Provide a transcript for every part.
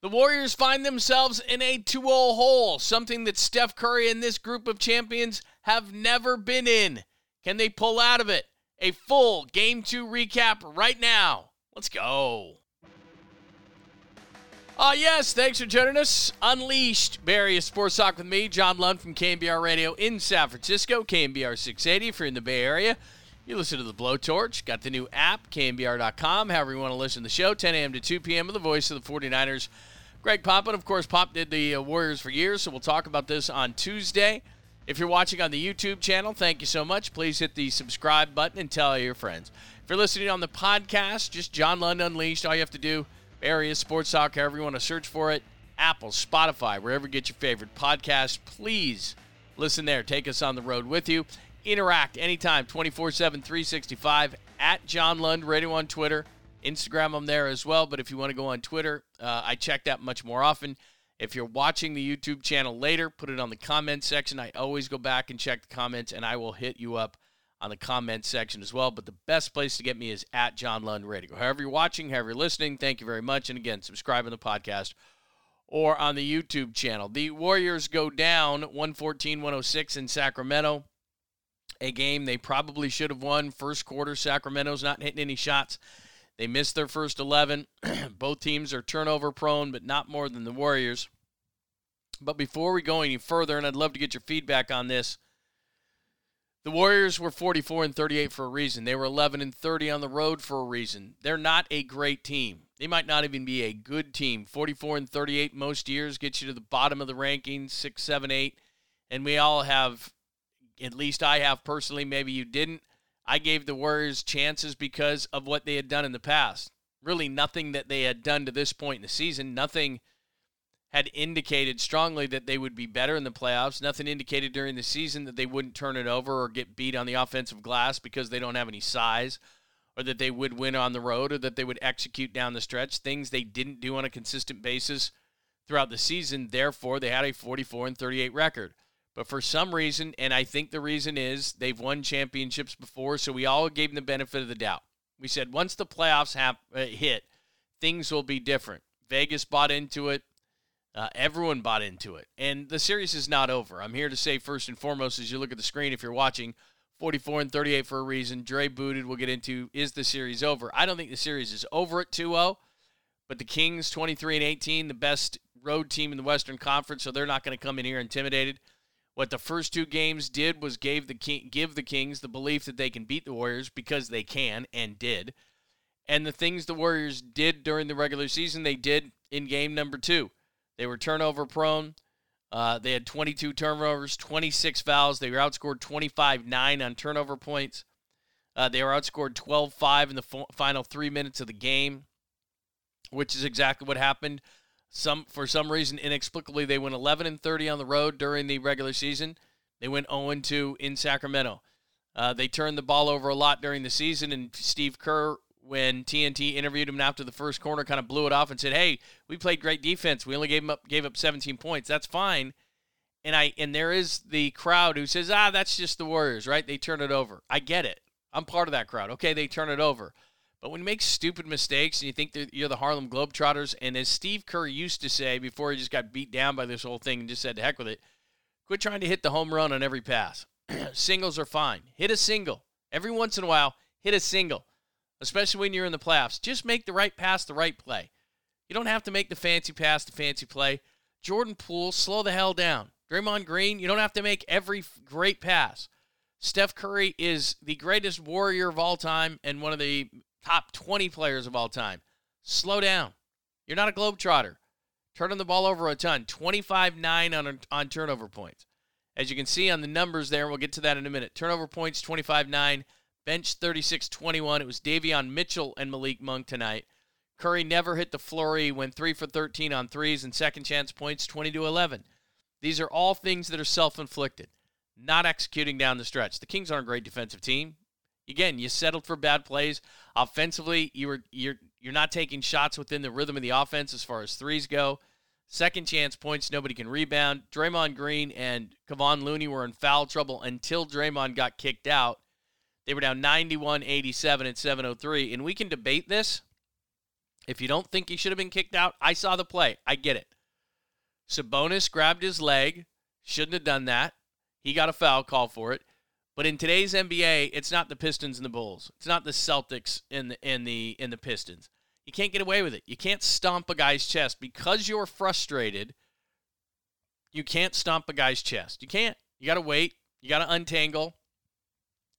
The Warriors find themselves in a 2 0 hole, something that Steph Curry and this group of champions have never been in. Can they pull out of it? A full Game 2 recap right now. Let's go. Ah, uh, yes, thanks for joining us. Unleashed, Bay Area Sports Talk with me, John Lund from KNBR Radio in San Francisco, KNBR 680 if you're in the Bay Area. You listen to the Blowtorch. Got the new app, KNBR.com. However you want to listen to the show, 10 a.m. to 2 p.m. with the voice of the 49ers, Greg Papa. And of course, Pop did the uh, Warriors for years, so we'll talk about this on Tuesday. If you're watching on the YouTube channel, thank you so much. Please hit the subscribe button and tell your friends. If you're listening on the podcast, just John Lund Unleashed. All you have to do, area Sports Talk, however you want to search for it, Apple, Spotify, wherever you get your favorite podcast. Please listen there. Take us on the road with you interact anytime 24 7 365 at john lund radio on twitter instagram i'm there as well but if you want to go on twitter uh, i check that much more often. If you're watching the youtube channel later put it on the comment section. I always go back and check the comments and i will hit you up on the comment section as well but the best place to get me is at john lund radio. However you're watching however you're listening thank you very much and again subscribe to the podcast or on the youtube channel. The warriors go down 114 106 in sacramento. A game they probably should have won. First quarter, Sacramento's not hitting any shots. They missed their first 11. Both teams are turnover prone, but not more than the Warriors. But before we go any further, and I'd love to get your feedback on this, the Warriors were 44 and 38 for a reason. They were 11 and 30 on the road for a reason. They're not a great team. They might not even be a good team. 44 and 38 most years gets you to the bottom of the rankings, 6, 7, 8. And we all have at least I have personally, maybe you didn't. I gave the Warriors chances because of what they had done in the past. Really, nothing that they had done to this point in the season. Nothing had indicated strongly that they would be better in the playoffs. Nothing indicated during the season that they wouldn't turn it over or get beat on the offensive glass because they don't have any size, or that they would win on the road, or that they would execute down the stretch. Things they didn't do on a consistent basis throughout the season. Therefore, they had a 44 and 38 record. But for some reason, and I think the reason is they've won championships before, so we all gave them the benefit of the doubt. We said once the playoffs uh, hit, things will be different. Vegas bought into it. Uh, everyone bought into it. And the series is not over. I'm here to say, first and foremost, as you look at the screen, if you're watching, 44 and 38 for a reason. Dre booted. We'll get into is the series over? I don't think the series is over at 2 0, but the Kings, 23 and 18, the best road team in the Western Conference, so they're not going to come in here intimidated. What the first two games did was gave the King, give the Kings the belief that they can beat the Warriors because they can and did. And the things the Warriors did during the regular season, they did in game number two. They were turnover prone. Uh, they had 22 turnovers, 26 fouls. They were outscored 25 9 on turnover points. Uh, they were outscored 12 5 in the final three minutes of the game, which is exactly what happened. Some for some reason inexplicably they went 11 and 30 on the road during the regular season. They went 0 and 2 in Sacramento. Uh, they turned the ball over a lot during the season, and Steve Kerr, when TNT interviewed him after the first corner, kind of blew it off and said, "Hey, we played great defense. We only gave up gave up 17 points. That's fine." And I and there is the crowd who says, "Ah, that's just the Warriors, right? They turn it over." I get it. I'm part of that crowd. Okay, they turn it over. But when you make stupid mistakes and you think that you're the Harlem Globetrotters, and as Steve Kerr used to say before he just got beat down by this whole thing and just said, to heck with it, quit trying to hit the home run on every pass. Singles are fine. Hit a single. Every once in a while, hit a single, especially when you're in the playoffs. Just make the right pass, the right play. You don't have to make the fancy pass, the fancy play. Jordan Poole, slow the hell down. Draymond Green, you don't have to make every great pass. Steph Curry is the greatest warrior of all time and one of the top 20 players of all time. Slow down. You're not a globetrotter. Turning the ball over a ton. 25 9 on, on turnover points. As you can see on the numbers there, we'll get to that in a minute. Turnover points 25 9, bench 36 21. It was Davion Mitchell and Malik Monk tonight. Curry never hit the flurry, went 3 for 13 on threes and second chance points 20 to 11. These are all things that are self inflicted, not executing down the stretch. The Kings aren't a great defensive team. Again, you settled for bad plays. Offensively, you were you're you're not taking shots within the rhythm of the offense as far as threes go. Second chance points, nobody can rebound. Draymond Green and Kevon Looney were in foul trouble until Draymond got kicked out. They were down 91 87 at 703. And we can debate this. If you don't think he should have been kicked out, I saw the play. I get it. Sabonis grabbed his leg, shouldn't have done that. He got a foul call for it. But in today's NBA, it's not the Pistons and the Bulls. It's not the Celtics and the and the and the Pistons. You can't get away with it. You can't stomp a guy's chest because you're frustrated. You can't stomp a guy's chest. You can't. You got to wait. You got to untangle.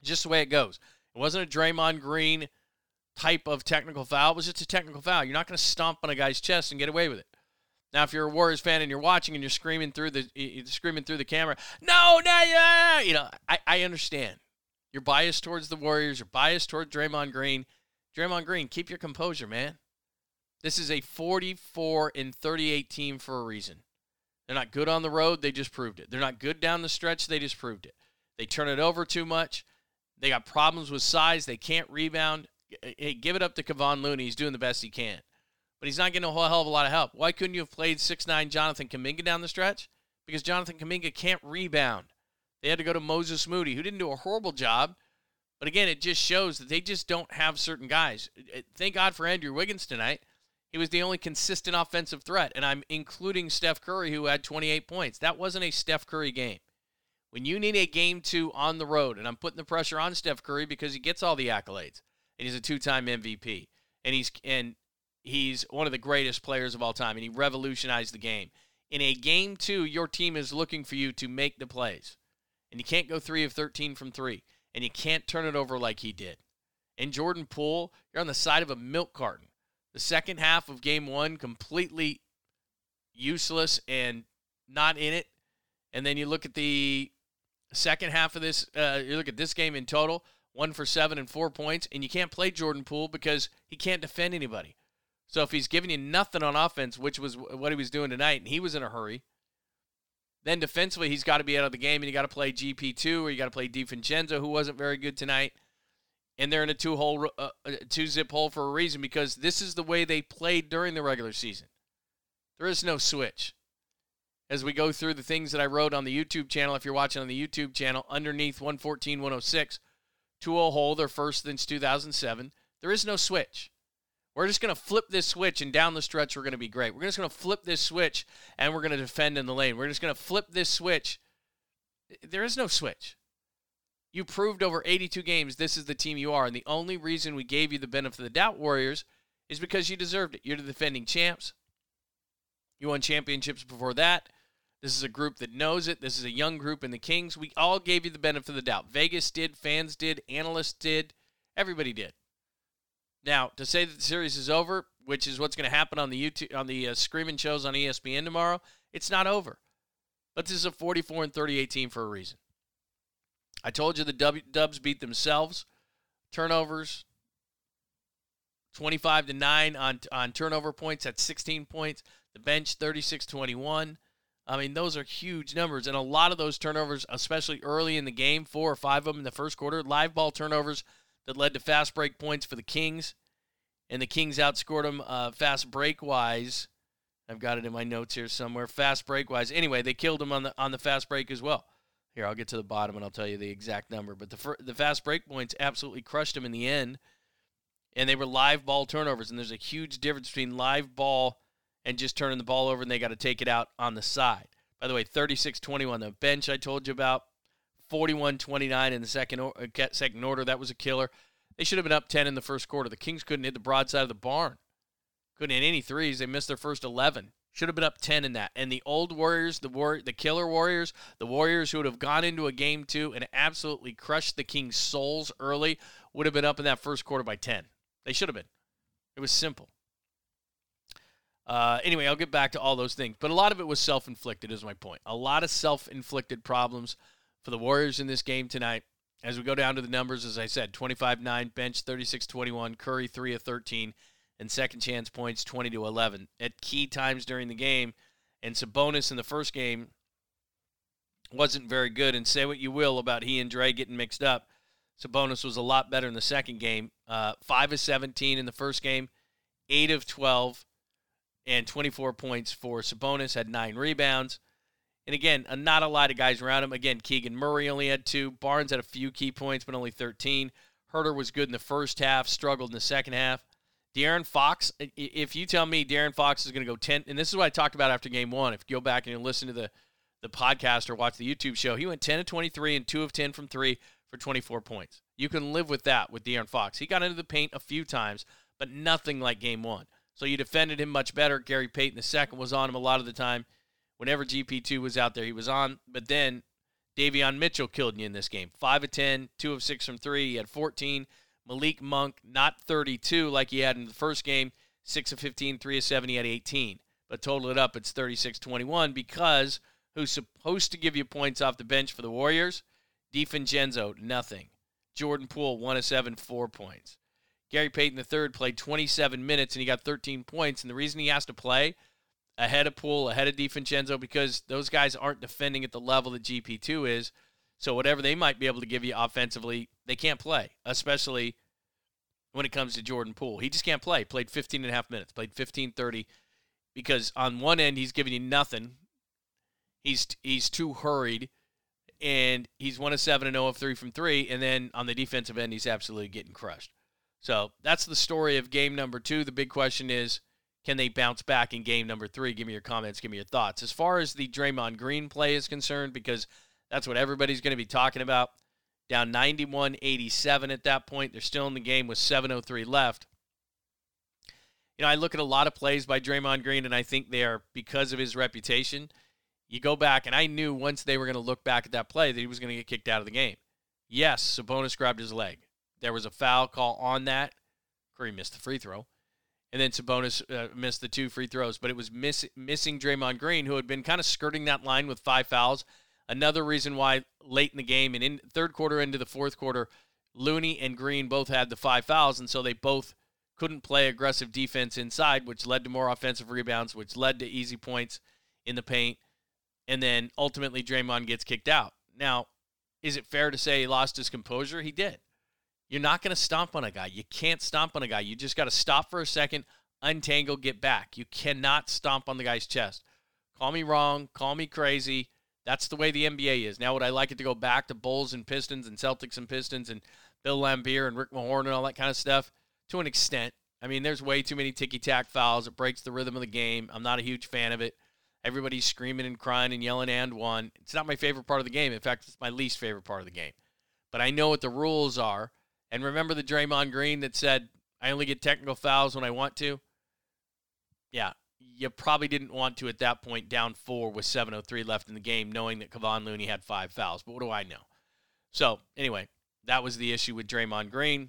Just the way it goes. It wasn't a Draymond Green type of technical foul. It was just a technical foul. You're not going to stomp on a guy's chest and get away with it. Now, if you're a Warriors fan and you're watching and you're screaming through the you're screaming through the camera, no, no, yeah, you know, I, I understand. You're biased towards the Warriors. You're biased towards Draymond Green. Draymond Green, keep your composure, man. This is a 44 and 38 team for a reason. They're not good on the road. They just proved it. They're not good down the stretch. They just proved it. They turn it over too much. They got problems with size. They can't rebound. Hey, give it up to Kevon Looney. He's doing the best he can. But he's not getting a whole hell of a lot of help. Why couldn't you have played six nine Jonathan Kuminga down the stretch? Because Jonathan Kuminga can't rebound. They had to go to Moses Moody, who didn't do a horrible job. But again, it just shows that they just don't have certain guys. Uh, thank God for Andrew Wiggins tonight. He was the only consistent offensive threat, and I'm including Steph Curry, who had 28 points. That wasn't a Steph Curry game. When you need a game two on the road, and I'm putting the pressure on Steph Curry because he gets all the accolades, and he's a two-time MVP, and he's and he's one of the greatest players of all time, and he revolutionized the game. In a game two, your team is looking for you to make the plays, and you can't go three of 13 from three, and you can't turn it over like he did. And Jordan Poole, you're on the side of a milk carton. The second half of game one, completely useless and not in it. And then you look at the Second half of this, uh, you look at this game in total, one for seven and four points, and you can't play Jordan Poole because he can't defend anybody. So if he's giving you nothing on offense, which was what he was doing tonight, and he was in a hurry, then defensively he's got to be out of the game, and you got to play GP2 or you got to play DiVincenzo, who wasn't very good tonight. And they're in a two hole, uh, uh, two zip hole for a reason because this is the way they played during the regular season. There is no switch as we go through the things that I wrote on the YouTube channel. If you're watching on the YouTube channel, underneath 114, 106, 2 0 hole, they're first since 2007. There is no switch. We're just going to flip this switch, and down the stretch, we're going to be great. We're just going to flip this switch, and we're going to defend in the lane. We're just going to flip this switch. There is no switch. You proved over 82 games this is the team you are, and the only reason we gave you the benefit of the doubt, Warriors, is because you deserved it. You're the defending champs. You won championships before that. This is a group that knows it. This is a young group in the Kings. We all gave you the benefit of the doubt. Vegas did, fans did, analysts did, everybody did. Now, to say that the series is over, which is what's going to happen on the YouTube on the uh, screaming shows on ESPN tomorrow, it's not over. But this is a 44 and 38 team for a reason. I told you the w, Dubs beat themselves. Turnovers 25 to 9 on on turnover points at 16 points. The bench 36-21. I mean, those are huge numbers. And a lot of those turnovers, especially early in the game, four or five of them in the first quarter, live ball turnovers that led to fast break points for the Kings. And the Kings outscored them uh, fast break wise. I've got it in my notes here somewhere. Fast break wise. Anyway, they killed them on the on the fast break as well. Here, I'll get to the bottom and I'll tell you the exact number. But the the fast break points absolutely crushed them in the end, and they were live ball turnovers. And there's a huge difference between live ball and just turning the ball over, and they got to take it out on the side. By the way, 36 21 the bench I told you about, 41 29 in the second, uh, second order. That was a killer. They should have been up 10 in the first quarter. The Kings couldn't hit the broadside of the barn. Couldn't hit any threes. They missed their first 11. Should have been up 10 in that. And the old Warriors, the war, the killer Warriors, the Warriors who would have gone into a game two and absolutely crushed the Kings' souls early, would have been up in that first quarter by 10. They should have been. It was simple. Uh, anyway, I'll get back to all those things. But a lot of it was self inflicted, is my point. A lot of self inflicted problems for the Warriors in this game tonight. As we go down to the numbers, as I said 25 9, bench 36 21, Curry 3 of 13, and second chance points 20 to 11 at key times during the game. And Sabonis in the first game wasn't very good. And say what you will about he and Dre getting mixed up. Sabonis was a lot better in the second game. Uh, 5 of 17 in the first game, 8 of 12 and 24 points for Sabonis, had nine rebounds. And again, uh, not a lot of guys around him. Again, Keegan Murray only had two. Barnes had a few key points, but only 13. Huerter was good in the first half, struggled in the second half. De'Aaron Fox, if you tell me De'Aaron Fox is going to go 10, and this is what I talked about after game one. If you go back and you listen to the, the podcast or watch the YouTube show, he went 10 of 23 and 2 of 10 from three for 24 points. You can live with that with De'Aaron Fox. He got into the paint a few times, but nothing like game one. So you defended him much better. Gary Payton the second was on him a lot of the time. Whenever GP2 was out there, he was on. But then Davion Mitchell killed you in this game. 5 of 10, 2 of 6 from 3. He had 14. Malik Monk, not 32 like he had in the first game. 6 of 15, 3 of 7. He had 18. But total it up, it's 36 21 because who's supposed to give you points off the bench for the Warriors? DiVincenzo, nothing. Jordan Poole, 1 of 7, 4 points. Gary Payton III played 27 minutes and he got 13 points. And the reason he has to play ahead of Poole, ahead of DiVincenzo, because those guys aren't defending at the level that GP2 is. So whatever they might be able to give you offensively, they can't play, especially when it comes to Jordan Poole. He just can't play. Played 15 and a half minutes, played 15 30 because on one end he's giving you nothing. He's he's too hurried and he's 1 of 7 and 0 of 3 from 3 and then on the defensive end he's absolutely getting crushed. So that's the story of game number two. The big question is, can they bounce back in game number three? Give me your comments. Give me your thoughts. As far as the Draymond Green play is concerned, because that's what everybody's going to be talking about. Down 91 87 at that point. They're still in the game with 7.03 left. You know, I look at a lot of plays by Draymond Green, and I think they are because of his reputation. You go back, and I knew once they were going to look back at that play that he was going to get kicked out of the game. Yes, Sabonis grabbed his leg. There was a foul call on that. Curry missed the free throw. And then Sabonis uh, missed the two free throws. But it was miss- missing Draymond Green, who had been kind of skirting that line with five fouls. Another reason why late in the game and in third quarter into the fourth quarter, Looney and Green both had the five fouls, and so they both couldn't play aggressive defense inside, which led to more offensive rebounds, which led to easy points in the paint. And then ultimately, Draymond gets kicked out. Now, is it fair to say he lost his composure? He did. You're not going to stomp on a guy. You can't stomp on a guy. You just got to stop for a second, untangle, get back. You cannot stomp on the guy's chest. Call me wrong, call me crazy. That's the way the NBA is. Now, would I like it to go back to Bulls and Pistons and Celtics and Pistons and Bill Laimbeer and Rick Mahorn and all that kind of stuff? To an extent. I mean, there's way too many ticky tack fouls. It breaks the rhythm of the game. I'm not a huge fan of it. Everybody's screaming and crying and yelling and one. It's not my favorite part of the game. In fact, it's my least favorite part of the game. But I know what the rules are. And remember the Draymond Green that said, I only get technical fouls when I want to? Yeah, you probably didn't want to at that point, down four with 7.03 left in the game, knowing that Kevon Looney had five fouls. But what do I know? So, anyway, that was the issue with Draymond Green.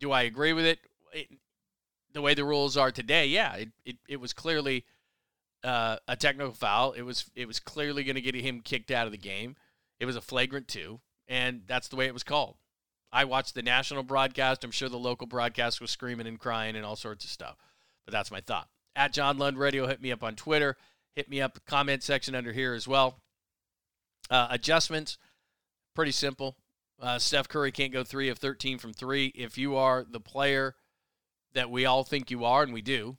Do I agree with it? it the way the rules are today, yeah, it, it, it was clearly uh, a technical foul. It was it was clearly going to get him kicked out of the game. It was a flagrant two, and that's the way it was called. I watched the national broadcast. I'm sure the local broadcast was screaming and crying and all sorts of stuff. But that's my thought. At John Lund Radio, hit me up on Twitter. Hit me up comment section under here as well. Uh, adjustments, pretty simple. Uh, Steph Curry can't go three of 13 from three. If you are the player that we all think you are, and we do,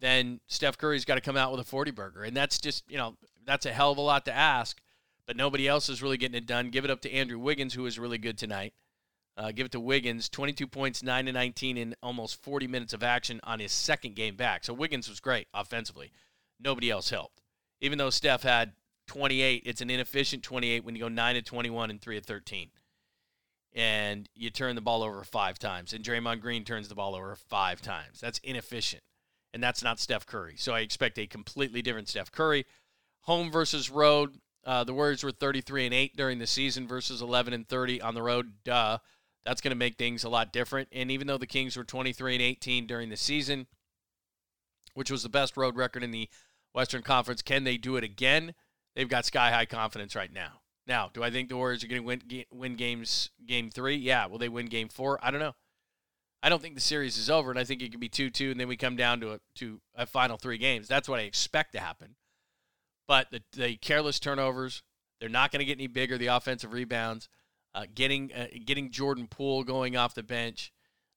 then Steph Curry's got to come out with a 40 burger. And that's just, you know, that's a hell of a lot to ask, but nobody else is really getting it done. Give it up to Andrew Wiggins, who is really good tonight. Uh, give it to Wiggins, 22 points, 9 to 19 in almost 40 minutes of action on his second game back. So Wiggins was great offensively. Nobody else helped. Even though Steph had 28, it's an inefficient 28 when you go 9 to 21 and 3 to 13. And you turn the ball over five times. And Draymond Green turns the ball over five times. That's inefficient. And that's not Steph Curry. So I expect a completely different Steph Curry. Home versus road. Uh, the Warriors were 33 and 8 during the season versus 11 and 30 on the road. Duh that's going to make things a lot different. And even though the Kings were 23 and 18 during the season, which was the best road record in the Western Conference, can they do it again? They've got sky high confidence right now. Now, do I think the Warriors are going to win win games game 3? Yeah, will they win game 4? I don't know. I don't think the series is over and I think it could be 2-2 and then we come down to a to a final 3 games. That's what I expect to happen. But the the careless turnovers, they're not going to get any bigger the offensive rebounds uh, getting uh, getting Jordan Poole going off the bench.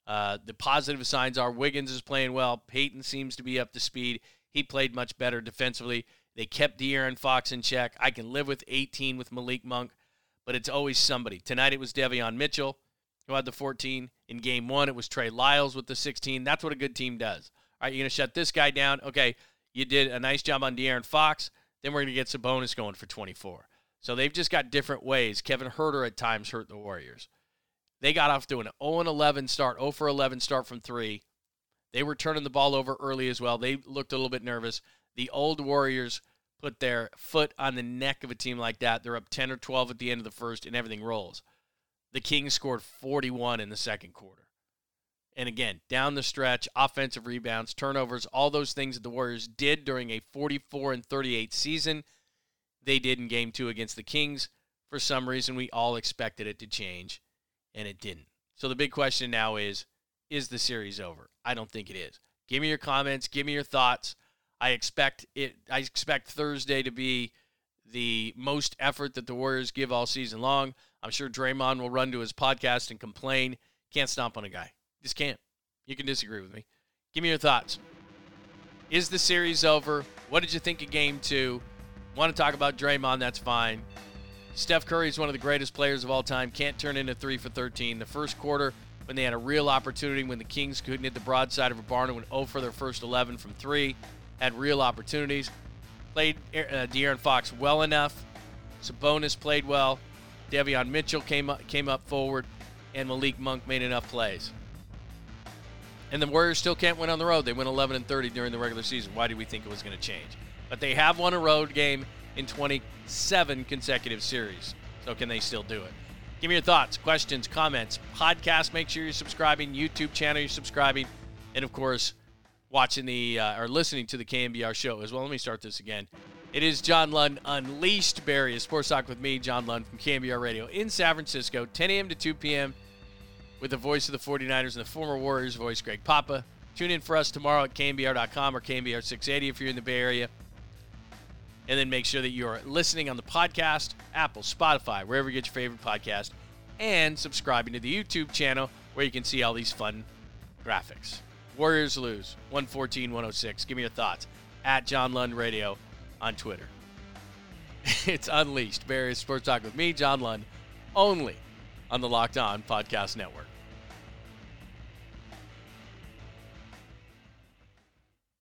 Uh, the positive signs are Wiggins is playing well. Payton seems to be up to speed. He played much better defensively. They kept De'Aaron Fox in check. I can live with 18 with Malik Monk, but it's always somebody. Tonight it was Davion Mitchell. who had the 14. In game one, it was Trey Lyles with the 16. That's what a good team does. All right, you're going to shut this guy down. Okay, you did a nice job on De'Aaron Fox. Then we're going to get Sabonis going for 24. So they've just got different ways. Kevin Huerter at times hurt the Warriors. They got off to an 0 11 start, 0 for 11 start from three. They were turning the ball over early as well. They looked a little bit nervous. The old Warriors put their foot on the neck of a team like that. They're up 10 or 12 at the end of the first, and everything rolls. The Kings scored 41 in the second quarter. And again, down the stretch, offensive rebounds, turnovers, all those things that the Warriors did during a 44 and 38 season, they did in game two against the Kings. For some reason, we all expected it to change, and it didn't. So the big question now is is the series over? I don't think it is. Give me your comments, give me your thoughts. I expect it I expect Thursday to be the most effort that the Warriors give all season long. I'm sure Draymond will run to his podcast and complain. Can't stomp on a guy. Just can't. You can disagree with me. Give me your thoughts. Is the series over? What did you think of game two? Want to talk about Draymond? That's fine. Steph Curry is one of the greatest players of all time. Can't turn into three for 13. The first quarter, when they had a real opportunity, when the Kings couldn't hit the broadside of a barn and went 0 for their first 11 from three, had real opportunities. Played uh, De'Aaron Fox well enough. Sabonis played well. Davion Mitchell came up, came up forward, and Malik Monk made enough plays. And the Warriors still can't win on the road. They went 11 and 30 during the regular season. Why did we think it was going to change? But they have won a road game in 27 consecutive series. So can they still do it? Give me your thoughts, questions, comments. Podcast, make sure you're subscribing. YouTube channel, you're subscribing. And of course, watching the uh, or listening to the KNBR show as well. Let me start this again. It is John Lund Unleashed Bay Area, Sports Talk with me, John Lund from KNBR Radio in San Francisco, 10 a.m. to 2 p.m. with the voice of the 49ers and the former Warriors voice, Greg Papa. Tune in for us tomorrow at KNBR.com or KNBR 680 if you're in the Bay Area. And then make sure that you're listening on the podcast, Apple, Spotify, wherever you get your favorite podcast, and subscribing to the YouTube channel where you can see all these fun graphics. Warriors lose 114 106. Give me your thoughts at John Lund Radio on Twitter. it's Unleashed, Bay Area Sports Talk with me, John Lund, only on the Locked On Podcast Network.